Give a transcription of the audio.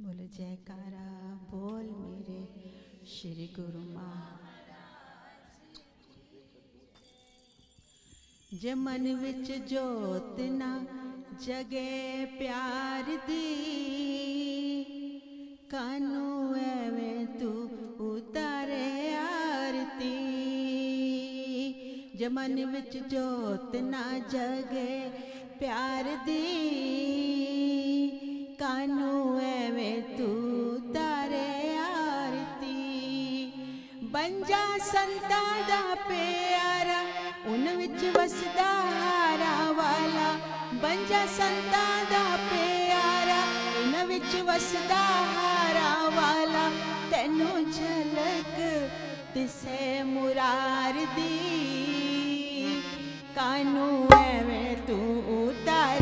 ਬੋਲ ਜੈਕਾਰਾ, ਬੋਲ ਮੇਰੇ ਸ਼੍ਰੀ ਗੁਰੂ ਮਹਾਰਾਜ। ਜੇ ਮਨ ਵਿੱਚ ਜੋਤ ਨਾ ਜਗੇ ਪਿਆਰ ਦੀ ਕਾਨੂੰ ਐਵੇਂ ਤੂੰ ਉਤਾਰੇ ਆਰਤੀ? ਜੇ ਮਨ ਵਿੱਚ ਜੋਤ ਨਾ ਜਗੇ ਪਿਆਰ ਦੀ ਕਾਨੂੰ ਐਵੇਂ ਤੂੰ ਤਾਰੇ ਆਰਤੀ ਬੰਜਾ ਸੰਤਾਂ ਦਾ ਪਿਆਰਾ ਉਨ ਵਿੱਚ ਵਸਦਾ ਹਾਰਾ ਵਾਲਾ ਬੰਜਾ ਸੰਤਾਂ ਦਾ ਪਿਆਰਾ ਉਨ ਵਿੱਚ ਵਸਦਾ ਹਾਰਾ ਵਾਲਾ ਤੈਨੂੰ ਝਲਕ ਤਿਸੇ ਮੁਰਾਰ ਦੀ ਕਾਨੂੰ ਐਵੇਂ ਤੂੰ ਉਤਾਰੇ